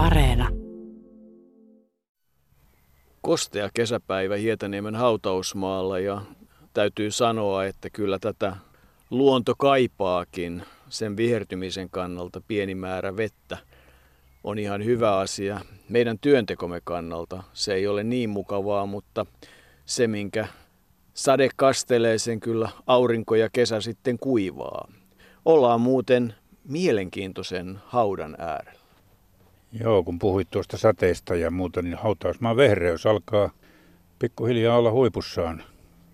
Areena. Kostea kesäpäivä Hietaniemen hautausmaalla ja täytyy sanoa, että kyllä tätä luonto kaipaakin sen vihertymisen kannalta pieni määrä vettä on ihan hyvä asia. Meidän työntekomme kannalta se ei ole niin mukavaa, mutta se minkä sade kastelee sen kyllä aurinko ja kesä sitten kuivaa. Ollaan muuten mielenkiintoisen haudan äärellä. Joo, kun puhuit tuosta sateesta ja muuta, niin hautausmaan vehreys alkaa pikkuhiljaa olla huipussaan.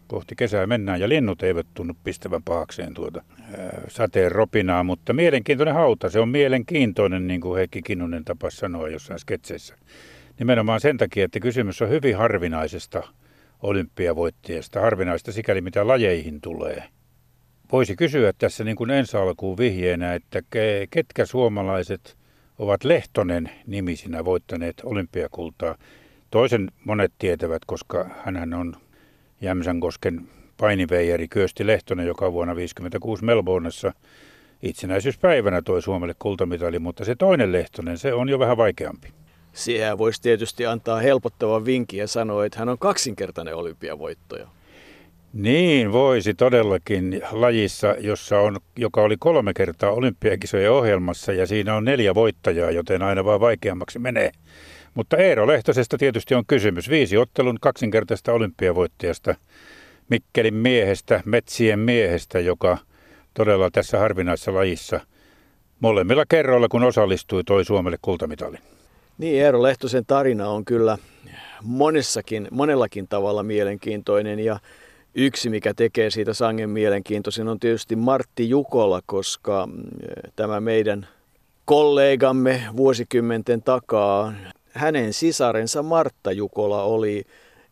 Kohti kesää mennään ja linnut eivät tunnu pistävän pahakseen tuota ää, sateen ropinaa, mutta mielenkiintoinen hauta. Se on mielenkiintoinen, niin kuin Heikki Kinnunen tapasi sanoa jossain sketseissä. Nimenomaan sen takia, että kysymys on hyvin harvinaisesta olympiavoittajasta, harvinaista sikäli mitä lajeihin tulee. Voisi kysyä tässä niin kuin ensi alkuun vihjeenä, että ketkä suomalaiset ovat Lehtonen nimisinä voittaneet olympiakultaa. Toisen monet tietävät, koska hän on Jämsänkosken painiveijeri Kyösti Lehtonen, joka vuonna 1956 Melbourneessa itsenäisyyspäivänä toi Suomelle kultamitali, mutta se toinen Lehtonen, se on jo vähän vaikeampi. Siihen voisi tietysti antaa helpottavan vinkin ja sanoa, että hän on kaksinkertainen olympiavoittaja. Niin voisi todellakin lajissa, jossa on, joka oli kolme kertaa olympiakisojen ohjelmassa ja siinä on neljä voittajaa, joten aina vaan vaikeammaksi menee. Mutta Eero Lehtosesta tietysti on kysymys. Viisi ottelun kaksinkertaista olympiavoittajasta, Mikkelin miehestä, metsien miehestä, joka todella tässä harvinaisessa lajissa molemmilla kerroilla, kun osallistui, toi Suomelle kultamitalin. Niin, Eero Lehtosen tarina on kyllä monessakin, monellakin tavalla mielenkiintoinen ja Yksi, mikä tekee siitä sangen mielenkiintoisen, on tietysti Martti Jukola, koska mm, tämä meidän kollegamme vuosikymmenten takaa, hänen sisarensa Martta Jukola oli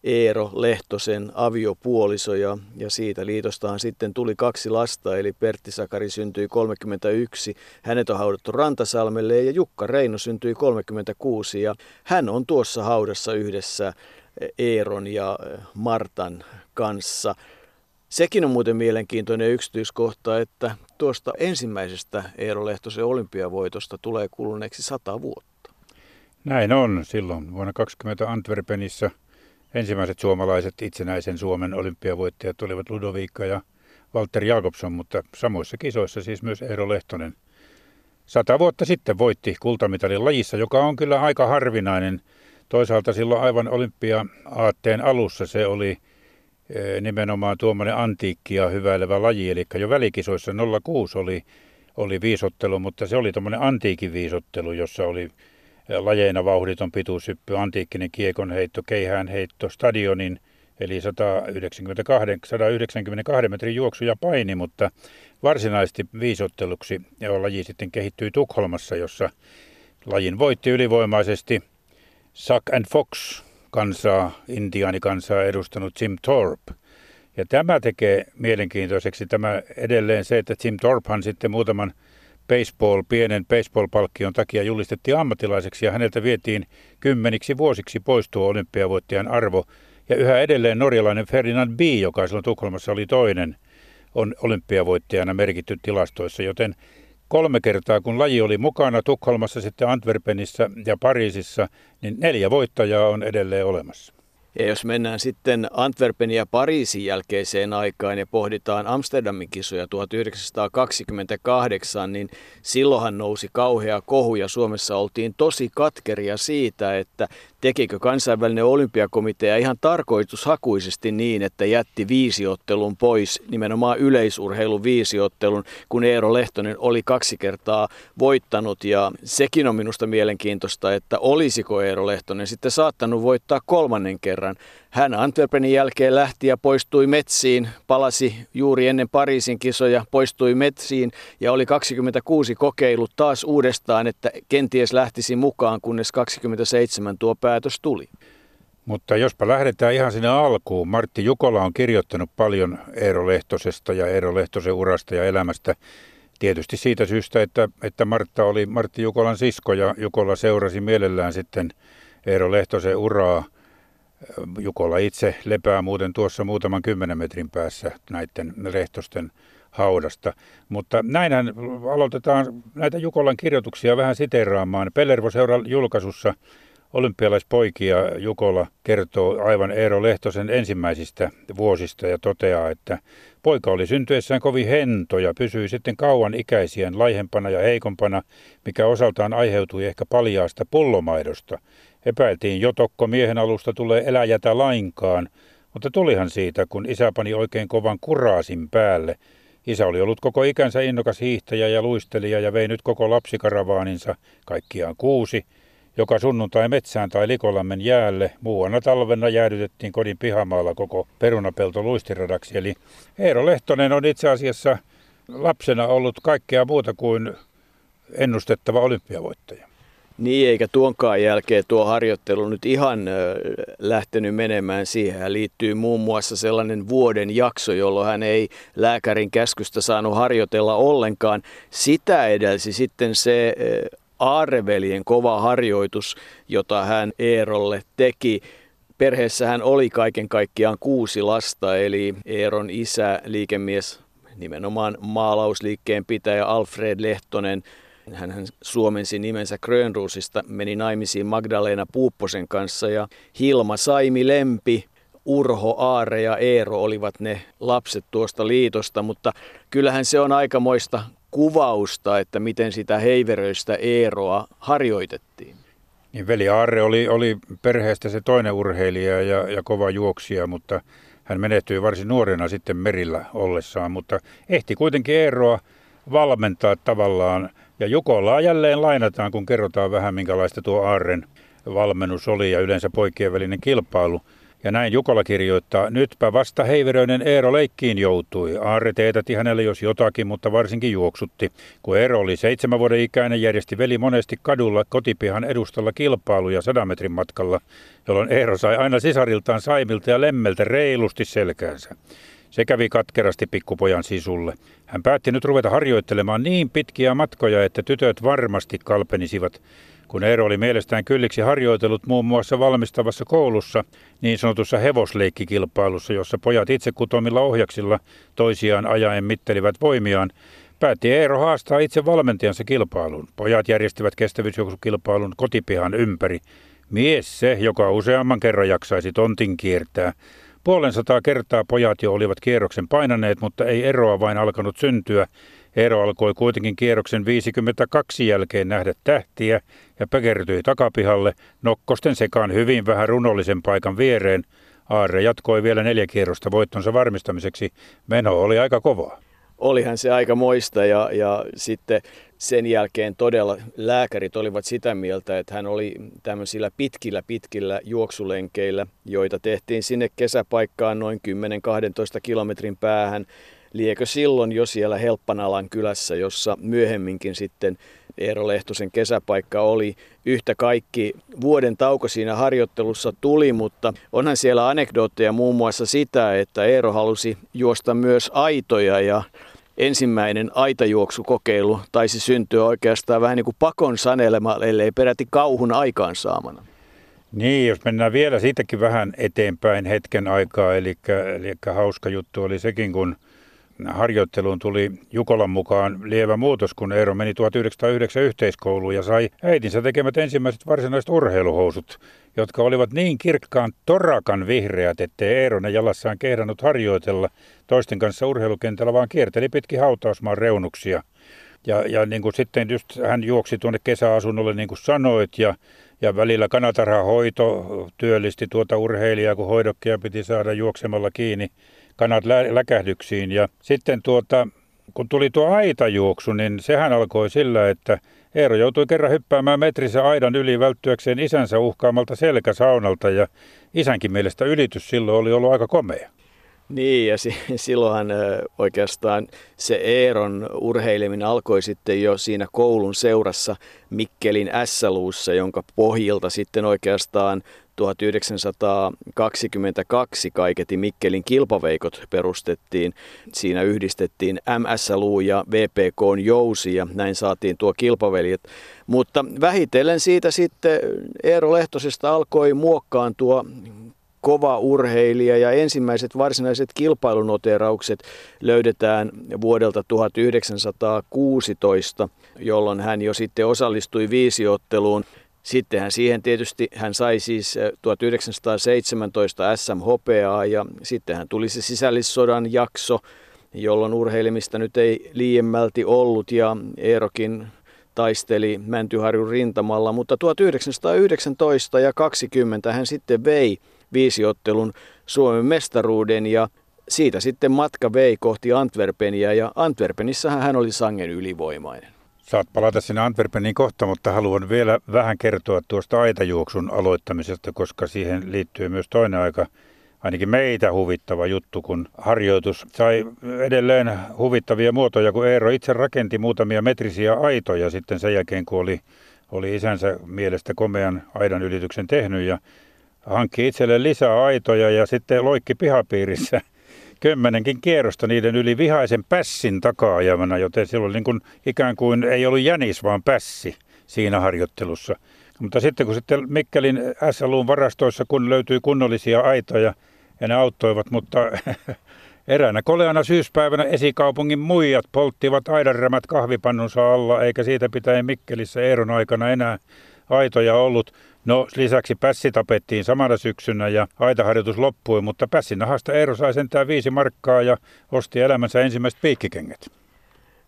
Eero Lehtosen aviopuoliso ja, ja siitä liitostahan sitten tuli kaksi lasta, eli Pertti Sakari syntyi 31, hänet on haudattu Rantasalmelle ja Jukka Reino syntyi 36 ja hän on tuossa haudassa yhdessä Eeron ja Martan kanssa. Sekin on muuten mielenkiintoinen yksityiskohta, että tuosta ensimmäisestä Eero Lehtosen olympiavoitosta tulee kuluneeksi sata vuotta. Näin on. Silloin vuonna 20 Antwerpenissä ensimmäiset suomalaiset itsenäisen Suomen olympiavoittajat olivat Ludoviikka ja Walter Jakobson, mutta samoissa kisoissa siis myös Eero Lehtonen sata vuotta sitten voitti kultamitalin lajissa, joka on kyllä aika harvinainen. Toisaalta silloin aivan olympia-aatteen alussa se oli nimenomaan tuommoinen antiikkia hyväilevä laji, eli jo välikisoissa 06 oli, oli viisottelu, mutta se oli tuommoinen antiikin viisottelu, jossa oli lajeina vauhditon pituushyppy, antiikkinen kiekonheitto, keihäänheitto, stadionin, eli 192, 192 metrin juoksu ja paini, mutta varsinaisesti viisotteluksi ja laji sitten kehittyi Tukholmassa, jossa lajin voitti ylivoimaisesti Suck and Fox kansaa, intiaanikansaa edustanut Jim Thorpe. Ja tämä tekee mielenkiintoiseksi tämä edelleen se, että Jim Thorpehan sitten muutaman baseball, pienen baseball-palkkion takia julistettiin ammattilaiseksi ja häneltä vietiin kymmeniksi vuosiksi pois tuo olympiavoittajan arvo. Ja yhä edelleen norjalainen Ferdinand B., joka silloin Tukholmassa oli toinen, on olympiavoittajana merkitty tilastoissa, joten kolme kertaa, kun laji oli mukana Tukholmassa, sitten Antwerpenissä ja Pariisissa, niin neljä voittajaa on edelleen olemassa. Ja jos mennään sitten Antwerpenin ja Pariisin jälkeiseen aikaan ja pohditaan Amsterdamin kisoja 1928, niin silloinhan nousi kauhea kohu ja Suomessa oltiin tosi katkeria siitä, että tekikö kansainvälinen olympiakomitea ihan tarkoitushakuisesti niin, että jätti viisiottelun pois, nimenomaan yleisurheilun viisiottelun, kun Eero Lehtonen oli kaksi kertaa voittanut. Ja sekin on minusta mielenkiintoista, että olisiko Eero Lehtonen sitten saattanut voittaa kolmannen kerran. Hän Antwerpenin jälkeen lähti ja poistui metsiin, palasi juuri ennen Pariisin kisoja, poistui metsiin ja oli 26 kokeilut taas uudestaan, että kenties lähtisi mukaan, kunnes 27 tuo päätös tuli. Mutta jospa lähdetään ihan sinne alkuun. Martti Jukola on kirjoittanut paljon Eero Lehtosesta ja Eero Lehtosen urasta ja elämästä. Tietysti siitä syystä, että, että Martta oli Martti Jukolan sisko ja Jukola seurasi mielellään sitten Eero Lehtosen uraa – Jukola itse lepää muuten tuossa muutaman kymmenen metrin päässä näiden rehtosten haudasta. Mutta näinhän aloitetaan näitä Jukolan kirjoituksia vähän siteeraamaan. Pellervoseuran julkaisussa olympialaispoikia Jukola kertoo aivan Eero Lehtosen ensimmäisistä vuosista ja toteaa, että poika oli syntyessään kovin hento ja pysyi sitten kauan ikäisien laihempana ja heikompana, mikä osaltaan aiheutui ehkä paljaasta pullomaidosta. Epäiltiin jotokko miehen alusta tulee eläjätä lainkaan, mutta tulihan siitä, kun isä pani oikein kovan kuraasin päälle. Isä oli ollut koko ikänsä innokas hiihtäjä ja luistelija ja vei nyt koko lapsikaravaaninsa, kaikkiaan kuusi, joka sunnuntai metsään tai Likolammen jäälle. Muuana talvena jäädytettiin kodin pihamaalla koko perunapelto luistiradaksi. Eli Eero Lehtonen on itse asiassa lapsena ollut kaikkea muuta kuin ennustettava olympiavoittaja. Niin, eikä tuonkaan jälkeen tuo harjoittelu nyt ihan lähtenyt menemään siihen. Hän liittyy muun muassa sellainen vuoden jakso, jolloin hän ei lääkärin käskystä saanut harjoitella ollenkaan. Sitä edelsi sitten se Aareveljen kova harjoitus, jota hän Eerolle teki. Perheessä hän oli kaiken kaikkiaan kuusi lasta, eli Eeron isä, liikemies, nimenomaan maalausliikkeen pitäjä Alfred Lehtonen, hän suomensi nimensä Grönruusista, meni naimisiin Magdalena Puupposen kanssa ja Hilma Saimi Lempi, Urho, Aare ja Eero olivat ne lapset tuosta liitosta, mutta kyllähän se on aikamoista kuvausta, että miten sitä heiveröistä Eeroa harjoitettiin. Niin veli Aarre oli, oli perheestä se toinen urheilija ja, ja kova juoksija, mutta hän menehtyi varsin nuorena sitten merillä ollessaan, mutta ehti kuitenkin Eeroa valmentaa tavallaan. Ja Jukolla jälleen lainataan, kun kerrotaan vähän minkälaista tuo Aarren valmennus oli ja yleensä poikien välinen kilpailu. Ja näin Jukola kirjoittaa, nytpä vasta heiveröinen Eero leikkiin joutui. Aarre teetäti hänelle jos jotakin, mutta varsinkin juoksutti. Kun Eero oli seitsemän vuoden ikäinen, järjesti veli monesti kadulla kotipihan edustalla kilpailuja sadan metrin matkalla, jolloin Eero sai aina sisariltaan Saimilta ja Lemmeltä reilusti selkäänsä. Se kävi katkerasti pikkupojan sisulle. Hän päätti nyt ruveta harjoittelemaan niin pitkiä matkoja, että tytöt varmasti kalpenisivat. Kun Eero oli mielestään kylliksi harjoitellut muun muassa valmistavassa koulussa, niin sanotussa hevosleikkikilpailussa, jossa pojat itse kutomilla ohjaksilla toisiaan ajaen mittelivät voimiaan, päätti Eero haastaa itse valmentajansa kilpailuun. Pojat järjestivät kestävyysjuoksukilpailun kotipihan ympäri. Mies se, joka useamman kerran jaksaisi tontin kiertää. Puolen sataa kertaa pojat jo olivat kierroksen painaneet, mutta ei eroa vain alkanut syntyä. Eero alkoi kuitenkin kierroksen 52 jälkeen nähdä tähtiä ja päkertyi takapihalle nokkosten sekaan hyvin vähän runollisen paikan viereen. Aarre jatkoi vielä neljä kierrosta voittonsa varmistamiseksi. Meno oli aika kovaa olihan se aika moista ja, ja sitten sen jälkeen todella lääkärit olivat sitä mieltä, että hän oli tämmöisillä pitkillä pitkillä juoksulenkeillä, joita tehtiin sinne kesäpaikkaan noin 10-12 kilometrin päähän. Liekö silloin jo siellä Helppanalan kylässä, jossa myöhemminkin sitten Eero Lehtosen kesäpaikka oli. Yhtä kaikki vuoden tauko siinä harjoittelussa tuli, mutta onhan siellä anekdootteja muun muassa sitä, että Eero halusi juosta myös aitoja ja ensimmäinen aitajuoksukokeilu taisi syntyä oikeastaan vähän niin kuin pakon sanelema, ellei peräti kauhun aikaansaamana. Niin, jos mennään vielä siitäkin vähän eteenpäin hetken aikaa, eli, eli hauska juttu oli sekin, kun harjoitteluun tuli Jukolan mukaan lievä muutos, kun Eero meni 1909 yhteiskouluun ja sai äitinsä tekemät ensimmäiset varsinaiset urheiluhousut, jotka olivat niin kirkkaan torakan vihreät, ettei Eero ne jalassaan kehdannut harjoitella toisten kanssa urheilukentällä, vaan kierteli pitkin hautausmaan reunuksia. Ja, ja niin kuin sitten just hän juoksi tuonne kesäasunnolle, niin kuin sanoit, ja, ja välillä kanatarhahoito työllisti tuota urheilijaa, kun hoidokkia piti saada juoksemalla kiinni kanat lä- läkähdyksiin. Ja sitten tuota, kun tuli tuo aitajuoksu, niin sehän alkoi sillä, että Eero joutui kerran hyppäämään metrisen aidan yli välttyäkseen isänsä uhkaamalta selkäsaunalta ja isänkin mielestä ylitys silloin oli ollut aika komea. Niin, ja silloinhan oikeastaan se Eeron urheileminen alkoi sitten jo siinä koulun seurassa Mikkelin S-luussa, jonka pohjilta sitten oikeastaan 1922 kaiketi Mikkelin kilpaveikot perustettiin. Siinä yhdistettiin MSLU ja VPK Jousi ja näin saatiin tuo kilpaveljet. Mutta vähitellen siitä sitten Eero Lehtosesta alkoi muokkaan tuo kova urheilija ja ensimmäiset varsinaiset kilpailunoteraukset löydetään vuodelta 1916, jolloin hän jo sitten osallistui viisiotteluun. Sittenhän siihen tietysti, hän sai siis 1917 eh, SM hopeaa ja sittenhän tuli se sisällissodan jakso, jolloin urheilemista nyt ei liiemmälti ollut ja Eerokin taisteli Mäntyharjun rintamalla, mutta 1919 ja 20 hän sitten vei viisiottelun Suomen mestaruuden ja siitä sitten matka vei kohti Antwerpenia ja Antwerpenissahan hän oli sangen ylivoimainen. Saat palata sinne Antwerpeniin kohta, mutta haluan vielä vähän kertoa tuosta aitajuoksun aloittamisesta, koska siihen liittyy myös toinen aika ainakin meitä huvittava juttu, kun harjoitus sai edelleen huvittavia muotoja, kun Eero itse rakenti muutamia metrisiä aitoja sitten sen jälkeen, kun oli, oli isänsä mielestä komean aidan ylityksen tehnyt ja hankki itselleen lisää aitoja ja sitten loikki pihapiirissä kymmenenkin kierrosta niiden yli vihaisen pässin takaa ajamana, joten silloin niin kuin ikään kuin ei ollut jänis, vaan pässi siinä harjoittelussa. Mutta sitten kun sitten Mikkelin SLUn varastoissa, kun löytyi kunnollisia aitoja, ja ne auttoivat, mutta eräänä koleana syyspäivänä esikaupungin muijat polttivat aidanrämät kahvipannunsa alla, eikä siitä pitäen Mikkelissä Eeron aikana enää aitoja ollut. No lisäksi pässi tapettiin samana syksynä ja aitaharjoitus loppui, mutta pässin nahasta Eero sai sentään viisi markkaa ja osti elämänsä ensimmäiset piikkikengät.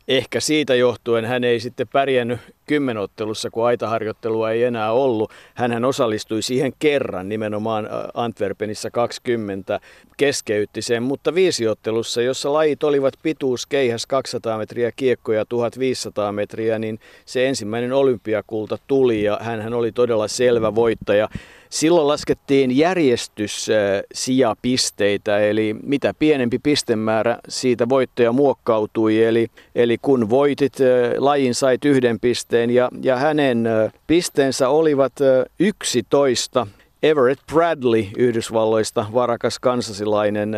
Ehkä siitä johtuen hän ei sitten pärjännyt kymmenottelussa, kun aitaharjoittelua ei enää ollut. Hän osallistui siihen kerran, nimenomaan Antwerpenissa 20, keskeytti sen, mutta viisiottelussa, jossa lajit olivat pituus keihäs 200 metriä, kiekkoja 1500 metriä, niin se ensimmäinen olympiakulta tuli ja hän oli todella selvä voittaja. Silloin laskettiin järjestys sijapisteitä, eli mitä pienempi pistemäärä siitä voittaja muokkautui. Eli, eli kun voitit, lajin sait yhden pisteen ja, ja hänen pisteensä olivat 11. Everett Bradley Yhdysvalloista, varakas kansasilainen,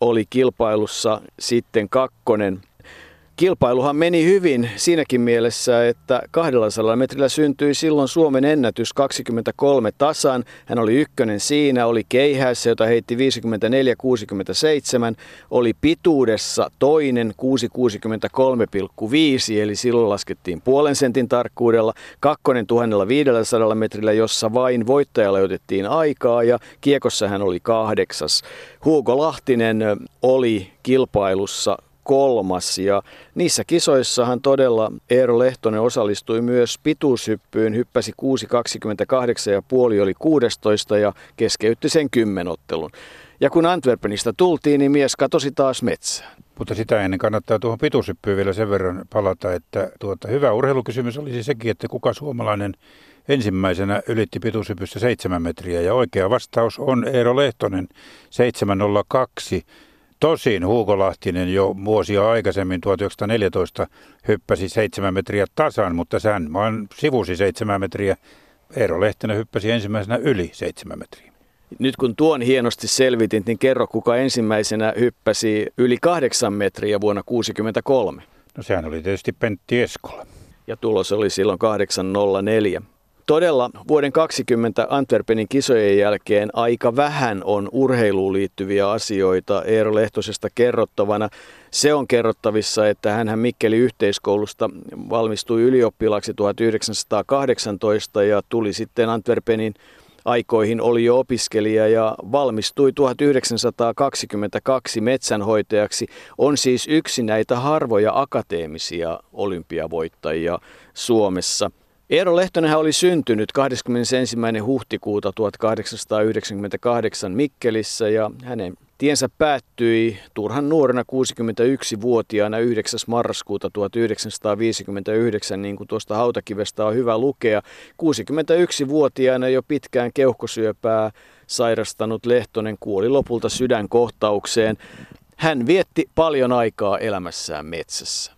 oli kilpailussa sitten kakkonen. Kilpailuhan meni hyvin siinäkin mielessä, että 200 metrillä syntyi silloin Suomen ennätys 23 tasan. Hän oli ykkönen siinä, oli keihässä, jota heitti 54-67, oli pituudessa toinen 663,5, eli silloin laskettiin puolen sentin tarkkuudella. Kakkonen 1500 metrillä, jossa vain voittajalle otettiin aikaa ja kiekossa hän oli kahdeksas. Hugo Lahtinen oli kilpailussa kolmas. Ja niissä kisoissahan todella Eero Lehtonen osallistui myös pituushyppyyn, hyppäsi 6.28 ja puoli oli 16 ja keskeytti sen kymmenottelun. Ja kun Antwerpenista tultiin, niin mies katosi taas metsään. Mutta sitä ennen kannattaa tuohon pituushyppyyn vielä sen verran palata, että tuota, hyvä urheilukysymys olisi sekin, että kuka suomalainen ensimmäisenä ylitti pituushypyssä 7 metriä ja oikea vastaus on Eero Lehtonen 702. Tosin Hugo Lahtinen jo vuosia aikaisemmin 1914 hyppäsi 7 metriä tasan, mutta sehän vaan sivusi 7 metriä. Eero Lehtinen hyppäsi ensimmäisenä yli 7 metriä. Nyt kun tuon hienosti selvitin, niin kerro kuka ensimmäisenä hyppäsi yli 8 metriä vuonna 1963. No sehän oli tietysti Pentti Eskola. Ja tulos oli silloin 804. Todella vuoden 20 Antwerpenin kisojen jälkeen aika vähän on urheiluun liittyviä asioita Eero Lehtosesta kerrottavana. Se on kerrottavissa, että hän Mikkeli yhteiskoulusta valmistui ylioppilaaksi 1918 ja tuli sitten Antwerpenin aikoihin oli jo opiskelija ja valmistui 1922 metsänhoitajaksi. On siis yksi näitä harvoja akateemisia olympiavoittajia Suomessa – Eero Lehtonenhan oli syntynyt 21. huhtikuuta 1898 Mikkelissä ja hänen tiensä päättyi turhan nuorena 61-vuotiaana 9. marraskuuta 1959, niin kuin tuosta hautakivestä on hyvä lukea. 61-vuotiaana jo pitkään keuhkosyöpää sairastanut Lehtonen kuoli lopulta sydänkohtaukseen. Hän vietti paljon aikaa elämässään metsässä.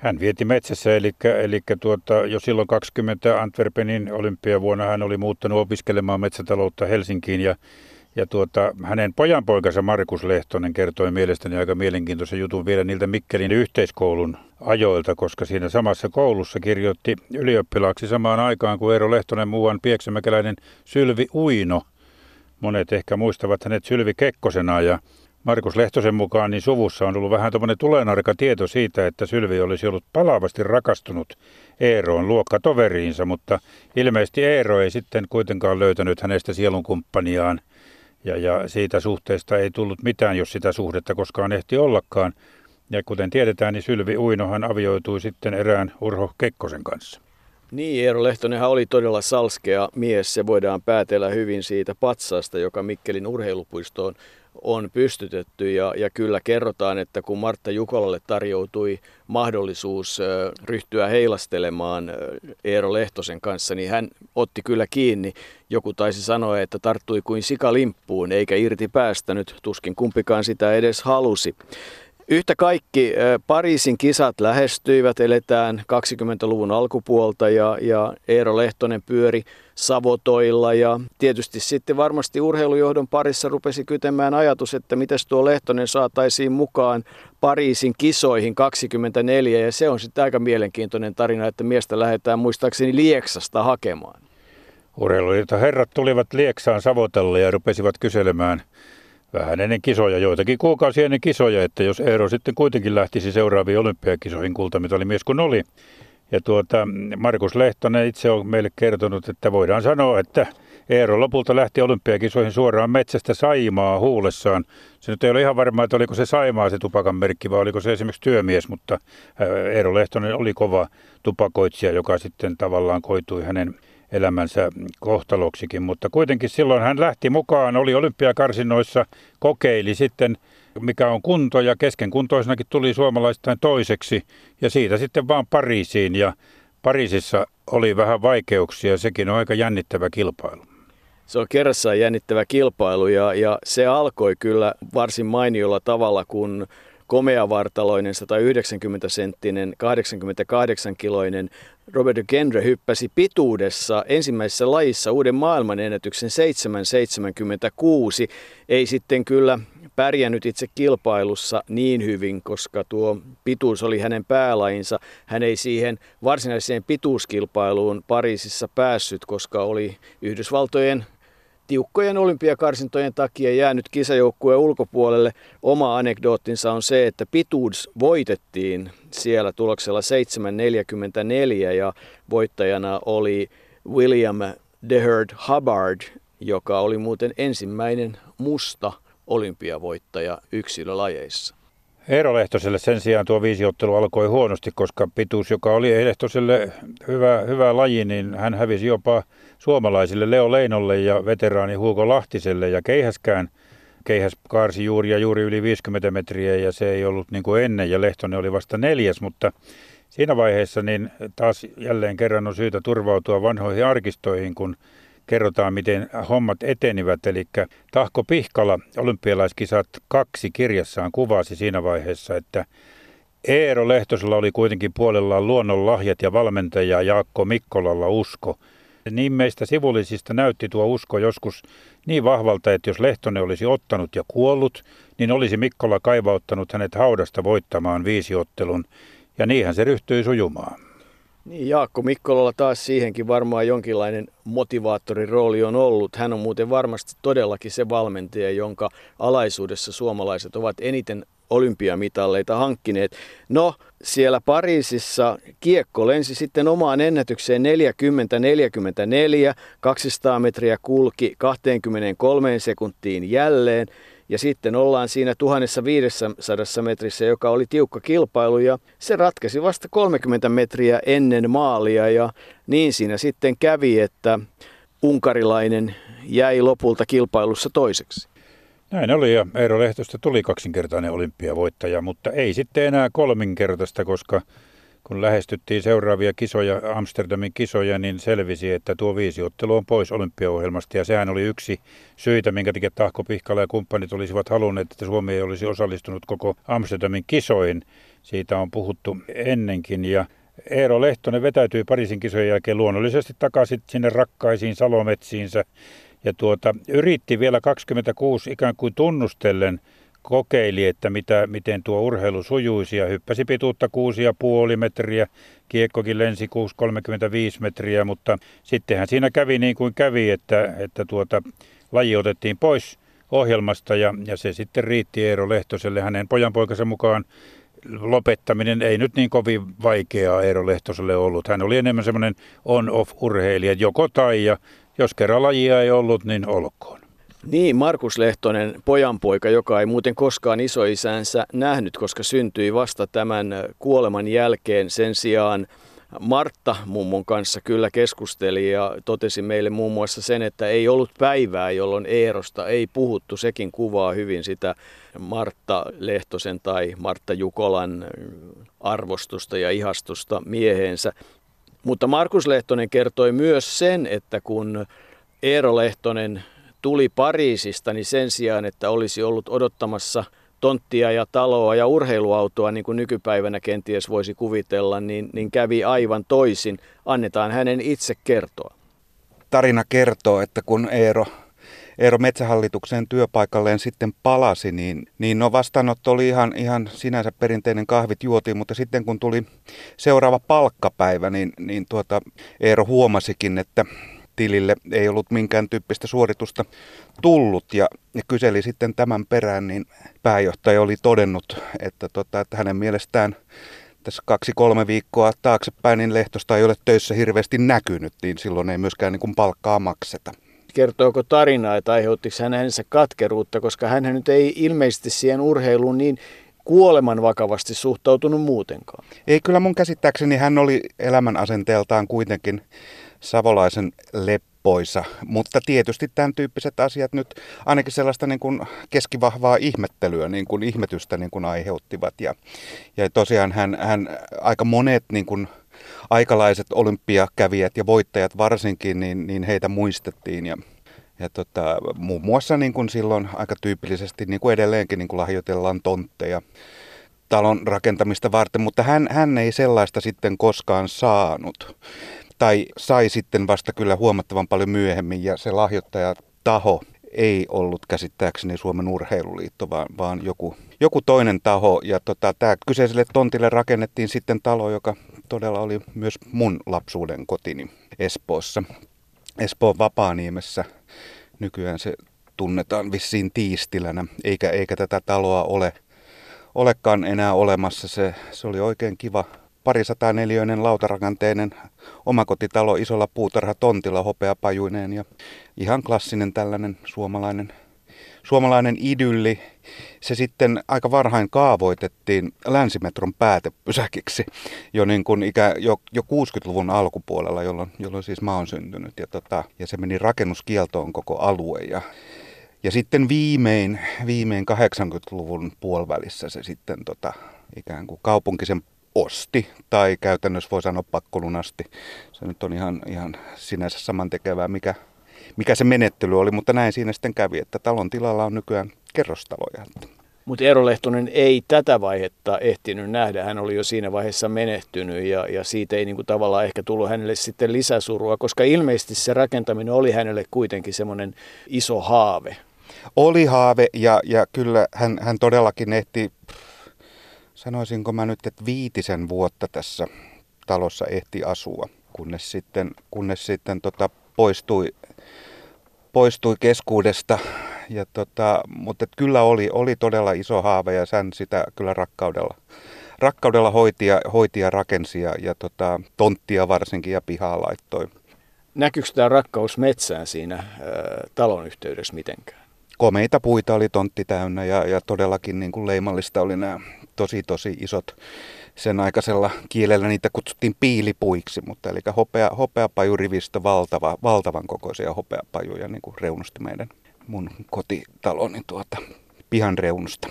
Hän vieti metsässä, eli, eli tuota, jo silloin 20 Antwerpenin olympiavuonna hän oli muuttanut opiskelemaan metsätaloutta Helsinkiin ja, ja tuota, hänen pojanpoikansa Markus Lehtonen kertoi mielestäni aika mielenkiintoisen jutun vielä niiltä Mikkelin yhteiskoulun ajoilta, koska siinä samassa koulussa kirjoitti ylioppilaaksi samaan aikaan kuin Eero Lehtonen muuan pieksämäkeläinen Sylvi Uino. Monet ehkä muistavat hänet Sylvi Kekkosena ja Markus Lehtosen mukaan niin suvussa on ollut vähän tuommoinen tulenarka tieto siitä, että Sylvi olisi ollut palavasti rakastunut Eeroon luokkatoveriinsa, mutta ilmeisesti Eero ei sitten kuitenkaan löytänyt hänestä sielunkumppaniaan ja, ja siitä suhteesta ei tullut mitään, jos sitä suhdetta koskaan ehti ollakaan. Ja kuten tiedetään, niin Sylvi Uinohan avioitui sitten erään Urho Kekkosen kanssa. Niin, Eero Lehtonenhan oli todella salskea mies. Se voidaan päätellä hyvin siitä patsaasta, joka Mikkelin urheilupuistoon on pystytetty. Ja, ja kyllä kerrotaan, että kun Martta Jukolalle tarjoutui mahdollisuus ryhtyä heilastelemaan Eero Lehtosen kanssa, niin hän otti kyllä kiinni. Joku taisi sanoa, että tarttui kuin sikalimppuun eikä irti päästänyt. Tuskin kumpikaan sitä edes halusi. Yhtä kaikki Pariisin kisat lähestyivät, eletään 20-luvun alkupuolta ja, ja Eero Lehtonen pyöri Savotoilla ja tietysti sitten varmasti urheilujohdon parissa rupesi kytemään ajatus, että miten tuo Lehtonen saataisiin mukaan Pariisin kisoihin 24 ja se on sitten aika mielenkiintoinen tarina, että miestä lähdetään muistaakseni Lieksasta hakemaan. Urheilujohdon herrat tulivat Lieksaan Savotelle ja rupesivat kyselemään vähän ennen kisoja, joitakin kuukausia ennen kisoja, että jos Eero sitten kuitenkin lähtisi seuraaviin olympiakisoihin mies kun oli. Ja tuota, Markus Lehtonen itse on meille kertonut, että voidaan sanoa, että Eero lopulta lähti olympiakisoihin suoraan metsästä Saimaa huulessaan. Se nyt ei ole ihan varmaa, että oliko se Saimaa se tupakan merkki vai oliko se esimerkiksi työmies, mutta Eero Lehtonen oli kova tupakoitsija, joka sitten tavallaan koitui hänen elämänsä kohtaloksikin, mutta kuitenkin silloin hän lähti mukaan, oli olympiakarsinoissa, kokeili sitten mikä on kunto ja kesken kuntoisenakin tuli suomalaistain toiseksi ja siitä sitten vaan Pariisiin ja Pariisissa oli vähän vaikeuksia, sekin on aika jännittävä kilpailu. Se on kerrassaan jännittävä kilpailu ja, ja se alkoi kyllä varsin mainiolla tavalla, kun komeavartaloinen 190-senttinen 88-kiloinen Robert de Gendre hyppäsi pituudessa ensimmäisessä lajissa uuden maailmanennätyksen 776. Ei sitten kyllä pärjännyt itse kilpailussa niin hyvin, koska tuo pituus oli hänen päälajinsa. Hän ei siihen varsinaiseen pituuskilpailuun Pariisissa päässyt, koska oli Yhdysvaltojen tiukkojen olympiakarsintojen takia jäänyt kisajoukkueen ulkopuolelle. Oma anekdoottinsa on se, että pituus voitettiin siellä tuloksella 7.44 ja voittajana oli William Deherd Hubbard, joka oli muuten ensimmäinen musta olympiavoittaja yksilölajeissa. Eero Lehtoselle sen sijaan tuo viisiottelu alkoi huonosti, koska pituus, joka oli Lehtoselle hyvä, hyvä laji, niin hän hävisi jopa suomalaisille Leo Leinolle ja veteraani Hugo Lahtiselle ja keihäskään. Keihäs kaarsi juuri ja juuri yli 50 metriä ja se ei ollut niin kuin ennen ja Lehtonen oli vasta neljäs, mutta siinä vaiheessa niin taas jälleen kerran on syytä turvautua vanhoihin arkistoihin, kun kerrotaan, miten hommat etenivät. Eli Tahko Pihkala, olympialaiskisat kaksi kirjassaan kuvasi siinä vaiheessa, että Eero Lehtosella oli kuitenkin puolellaan luonnonlahjat ja valmentaja Jaakko Mikkolalla usko. Niin meistä sivullisista näytti tuo usko joskus niin vahvalta, että jos Lehtonen olisi ottanut ja kuollut, niin olisi Mikkola kaivauttanut hänet haudasta voittamaan viisiottelun, ja niinhän se ryhtyi sujumaan. Niin, Jaakko Mikkolalla taas siihenkin varmaan jonkinlainen motivaattorin rooli on ollut. Hän on muuten varmasti todellakin se valmentaja, jonka alaisuudessa suomalaiset ovat eniten olympiamitalleita hankkineet. No, siellä Pariisissa kiekko lensi sitten omaan ennätykseen 40-44, 200 metriä kulki 23 sekuntiin jälleen. Ja sitten ollaan siinä 1500 metrissä, joka oli tiukka kilpailu ja se ratkesi vasta 30 metriä ennen maalia ja niin siinä sitten kävi, että unkarilainen jäi lopulta kilpailussa toiseksi. Näin oli ja Eero Lehtosta tuli kaksinkertainen olympiavoittaja, mutta ei sitten enää kolminkertaista, koska kun lähestyttiin seuraavia kisoja, Amsterdamin kisoja, niin selvisi, että tuo viisiottelu on pois olympiaohjelmasta. Ja sehän oli yksi syitä, minkä takia Tahko Pihkala ja kumppanit olisivat halunneet, että Suomi ei olisi osallistunut koko Amsterdamin kisoihin. Siitä on puhuttu ennenkin. Ja Eero Lehtonen vetäytyi Pariisin kisojen jälkeen luonnollisesti takaisin sinne rakkaisiin salometsiinsä. Ja tuota, yritti vielä 26 ikään kuin tunnustellen kokeili, että mitä, miten tuo urheilu sujuisi ja hyppäsi pituutta 6,5 metriä, kiekkokin lensi 6,35 metriä, mutta sittenhän siinä kävi niin kuin kävi, että, että tuota, laji otettiin pois ohjelmasta ja, ja se sitten riitti Eero Lehtoselle hänen pojanpoikansa mukaan. Lopettaminen ei nyt niin kovin vaikeaa Eero Lehtoselle ollut. Hän oli enemmän semmoinen on-off-urheilija, joko tai, ja jos kerran lajia ei ollut, niin olkoon. Niin, Markus Lehtonen, pojanpoika, joka ei muuten koskaan isoisänsä nähnyt, koska syntyi vasta tämän kuoleman jälkeen. Sen sijaan Martta mummon kanssa kyllä keskusteli ja totesi meille muun muassa sen, että ei ollut päivää, jolloin Eerosta ei puhuttu. Sekin kuvaa hyvin sitä Martta Lehtosen tai Martta Jukolan arvostusta ja ihastusta mieheensä. Mutta Markus Lehtonen kertoi myös sen, että kun Eero Lehtonen tuli Pariisista, niin sen sijaan, että olisi ollut odottamassa tonttia ja taloa ja urheiluautoa, niin kuin nykypäivänä kenties voisi kuvitella, niin, niin kävi aivan toisin. Annetaan hänen itse kertoa. Tarina kertoo, että kun Eero Eero Metsähallituksen työpaikalleen sitten palasi, niin, niin no vastaanotto oli ihan, ihan sinänsä perinteinen kahvit juotiin, mutta sitten kun tuli seuraava palkkapäivä, niin, niin tuota, Eero huomasikin, että tilille ei ollut minkään tyyppistä suoritusta tullut ja, ja kyseli sitten tämän perään, niin pääjohtaja oli todennut, että, tota, että hänen mielestään tässä kaksi-kolme viikkoa taaksepäin, niin Lehtosta ei ole töissä hirveästi näkynyt, niin silloin ei myöskään niin kuin palkkaa makseta. Kertooko tarinaa, että aiheuttiko hän hänensä katkeruutta, koska hän nyt ei ilmeisesti siihen urheiluun niin kuoleman vakavasti suhtautunut muutenkaan. Ei kyllä mun käsittääkseni hän oli elämän asenteeltaan kuitenkin savolaisen leppoisa, mutta tietysti tämän tyyppiset asiat nyt ainakin sellaista niin kuin keskivahvaa ihmettelyä, niin kuin ihmetystä niin kuin aiheuttivat. Ja, ja tosiaan hän, hän aika monet niin kuin aikalaiset olympiakävijät ja voittajat varsinkin, niin, niin heitä muistettiin. Ja ja tota, muun muassa niin kuin silloin aika tyypillisesti, niin kuin edelleenkin niin kuin lahjoitellaan tontteja talon rakentamista varten, mutta hän, hän ei sellaista sitten koskaan saanut tai sai sitten vasta kyllä huomattavan paljon myöhemmin ja se lahjoittajataho ei ollut käsittääkseni Suomen urheiluliitto, vaan, vaan joku, joku toinen taho. Ja tota, tämä kyseiselle tontille rakennettiin sitten talo, joka todella oli myös mun lapsuuden kotini Espoossa. Espoon Vapaaniemessä. Nykyään se tunnetaan vissiin tiistilänä, eikä, eikä tätä taloa ole, olekaan enää olemassa. Se, se oli oikein kiva parisataa neliöinen lautarakenteinen omakotitalo isolla puutarhatontilla hopeapajuineen ja ihan klassinen tällainen suomalainen, suomalainen idylli. Se sitten aika varhain kaavoitettiin länsimetron päätepysäkiksi jo, niin kuin ikä, jo, jo 60-luvun alkupuolella, jolloin, jolloin siis mä oon syntynyt. Ja, tota, ja se meni rakennuskieltoon koko alue ja ja sitten viimein, viimein 80-luvun puolivälissä se sitten tota, ikään kuin kaupunkisen osti, tai käytännössä voi sanoa pakkolunasti. Se nyt on ihan, ihan sinänsä samantekevää, mikä, mikä se menettely oli, mutta näin siinä sitten kävi, että talon tilalla on nykyään kerrostaloja. Mutta Eero Lehtonen ei tätä vaihetta ehtinyt nähdä. Hän oli jo siinä vaiheessa menehtynyt ja, ja siitä ei niinku tavallaan ehkä tullut hänelle sitten lisäsurua, koska ilmeisesti se rakentaminen oli hänelle kuitenkin semmoinen iso haave. Oli haave ja, ja kyllä hän, hän todellakin ehti sanoisinko mä nyt, että viitisen vuotta tässä talossa ehti asua, kunnes sitten, kunnes sitten tota poistui, poistui keskuudesta. Ja tota, mutta kyllä oli, oli todella iso haave ja hän sitä kyllä rakkaudella, rakkaudella hoiti ja, hoiti ja rakensi ja, ja tota, tonttia varsinkin ja pihaa laittoi. Näkyykö tämä rakkaus metsään siinä ä, talon yhteydessä mitenkään? Komeita puita oli tontti täynnä ja, ja todellakin niin kuin leimallista oli nämä tosi tosi isot. Sen aikaisella kielellä niitä kutsuttiin piilipuiksi, mutta eli hopea, hopeapajurivistö valtava, valtavan kokoisia hopeapajuja niin kuin reunusti meidän mun kotitaloni tuota, pihan reunusta.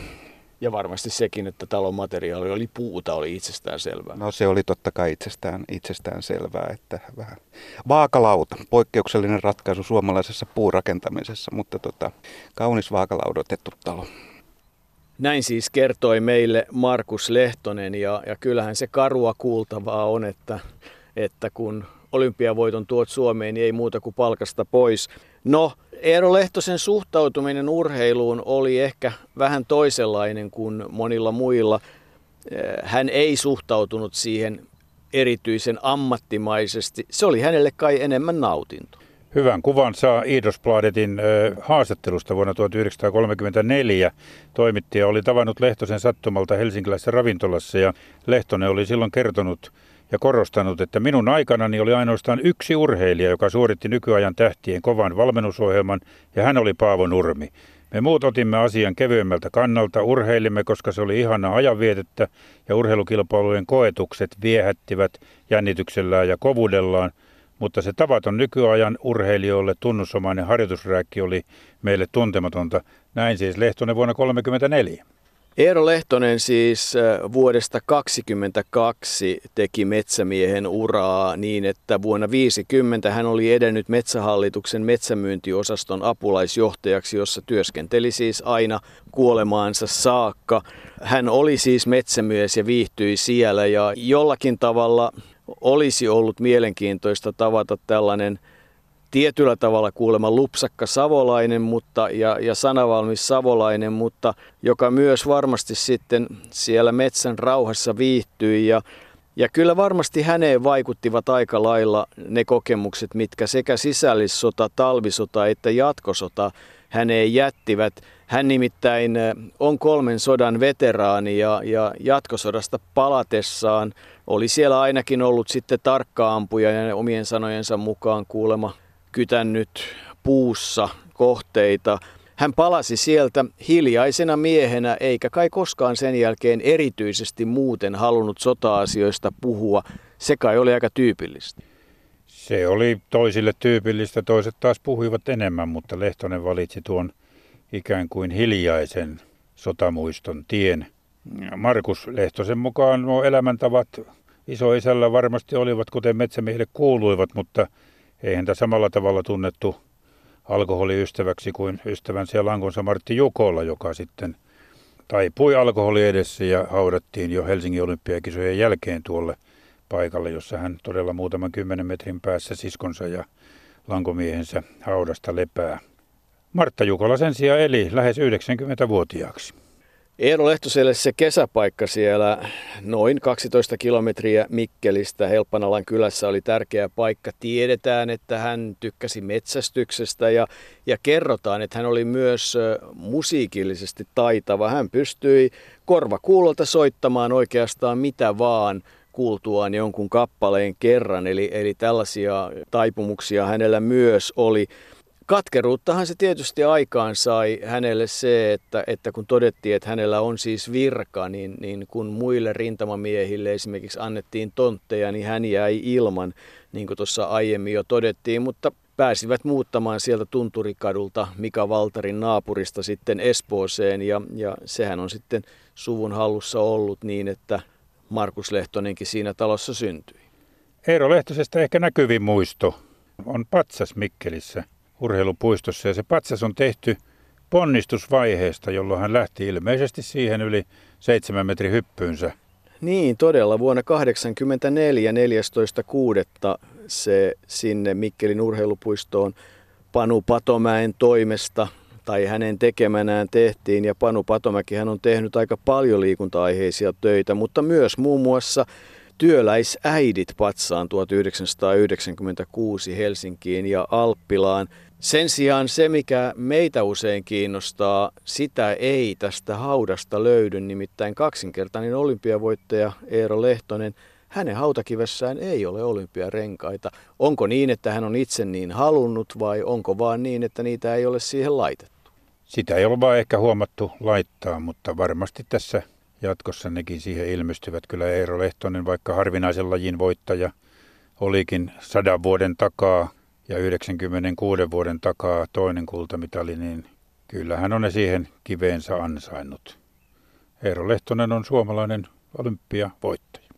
Ja varmasti sekin, että talon materiaali oli puuta, oli itsestään selvää. No se oli totta kai itsestään, itsestään selvää, että vähän vaakalauta, poikkeuksellinen ratkaisu suomalaisessa puurakentamisessa, mutta tota, kaunis vaakalaudotettu talo. Näin siis kertoi meille Markus Lehtonen ja, ja kyllähän se karua kuultavaa on, että, että kun olympiavoiton tuot Suomeen, niin ei muuta kuin palkasta pois. No, Eero Lehtosen suhtautuminen urheiluun oli ehkä vähän toisenlainen kuin monilla muilla. Eh, hän ei suhtautunut siihen erityisen ammattimaisesti. Se oli hänelle kai enemmän nautinto. Hyvän kuvan saa Iidosbladetin haastattelusta vuonna 1934. Toimittaja oli tavannut Lehtosen sattumalta helsinkiläisessä ravintolassa ja Lehtonen oli silloin kertonut ja korostanut, että minun aikanani oli ainoastaan yksi urheilija, joka suoritti nykyajan tähtien kovan valmennusohjelman ja hän oli Paavo Nurmi. Me muut otimme asian kevyemmältä kannalta, urheilimme, koska se oli ihana ajanvietettä ja urheilukilpailujen koetukset viehättivät jännityksellään ja kovuudellaan – mutta se tavaton nykyajan urheilijoille tunnusomainen harjoitusrääkki oli meille tuntematonta. Näin siis Lehtonen vuonna 1934. Eero Lehtonen siis vuodesta 2022 teki metsämiehen uraa niin, että vuonna 50 hän oli edennyt Metsähallituksen metsämyyntiosaston apulaisjohtajaksi, jossa työskenteli siis aina kuolemaansa saakka. Hän oli siis metsämies ja viihtyi siellä ja jollakin tavalla olisi ollut mielenkiintoista tavata tällainen tietyllä tavalla kuulemma lupsakka savolainen mutta, ja, ja sanavalmis savolainen, mutta joka myös varmasti sitten siellä metsän rauhassa viihtyi ja ja kyllä varmasti häneen vaikuttivat aika lailla ne kokemukset, mitkä sekä sisällissota, talvisota että jatkosota häneen jättivät. Hän nimittäin on kolmen sodan veteraani ja, ja jatkosodasta palatessaan oli siellä ainakin ollut sitten tarkka ampuja ja omien sanojensa mukaan kuulema kytännyt puussa kohteita. Hän palasi sieltä hiljaisena miehenä, eikä kai koskaan sen jälkeen erityisesti muuten halunnut sota-asioista puhua. Se kai oli aika tyypillistä. Se oli toisille tyypillistä, toiset taas puhuivat enemmän, mutta Lehtonen valitsi tuon ikään kuin hiljaisen sotamuiston tien. Markus Lehtosen mukaan nuo elämäntavat isoisällä varmasti olivat, kuten metsämiehille kuuluivat, mutta ei häntä samalla tavalla tunnettu alkoholiystäväksi kuin ystävänsä ja lankonsa Martti Jukola, joka sitten taipui alkoholi edessä ja haudattiin jo Helsingin olympiakisojen jälkeen tuolle paikalle, jossa hän todella muutaman kymmenen metrin päässä siskonsa ja lankomiehensä haudasta lepää. Martta Jukola sen sijaan eli lähes 90-vuotiaaksi. Eero Lehtoselle se kesäpaikka siellä noin 12 kilometriä Mikkelistä Helppanalan kylässä oli tärkeä paikka. Tiedetään, että hän tykkäsi metsästyksestä ja, ja kerrotaan, että hän oli myös musiikillisesti taitava. Hän pystyi korvakuulolta soittamaan oikeastaan mitä vaan kuultuaan jonkun kappaleen kerran. Eli, eli tällaisia taipumuksia hänellä myös oli. Katkeruuttahan se tietysti aikaan sai hänelle se, että, että kun todettiin, että hänellä on siis virka, niin, niin kun muille rintamamiehille esimerkiksi annettiin tontteja, niin hän jäi ilman, niin kuin tuossa aiemmin jo todettiin, mutta pääsivät muuttamaan sieltä Tunturikadulta Mika Valtarin naapurista sitten Espooseen. Ja, ja sehän on sitten suvun hallussa ollut niin, että Markus Lehtonenkin siinä talossa syntyi. Eero Lehtosesta ehkä näkyvin muisto. On patsas Mikkelissä urheilupuistossa ja se patsas on tehty ponnistusvaiheesta, jolloin hän lähti ilmeisesti siihen yli seitsemän metrin hyppyynsä. Niin, todella. Vuonna 1984 14.6. se sinne Mikkelin urheilupuistoon Panu Patomäen toimesta tai hänen tekemänään tehtiin. Ja Panu Patomäki on tehnyt aika paljon liikunta-aiheisia töitä, mutta myös muun muassa työläisäidit patsaan 1996 Helsinkiin ja Alppilaan. Sen sijaan se, mikä meitä usein kiinnostaa, sitä ei tästä haudasta löydy. Nimittäin kaksinkertainen olympiavoittaja Eero Lehtonen, hänen hautakivessään ei ole olympiarenkaita. Onko niin, että hän on itse niin halunnut vai onko vaan niin, että niitä ei ole siihen laitettu? Sitä ei ole vaan ehkä huomattu laittaa, mutta varmasti tässä jatkossa nekin siihen ilmestyvät. Kyllä Eero Lehtonen, vaikka harvinaisen lajin voittaja, olikin sadan vuoden takaa ja 96 vuoden takaa toinen kultamitali, niin kyllähän on ne siihen kiveensä ansainnut. Eero Lehtonen on suomalainen olympiavoittaja.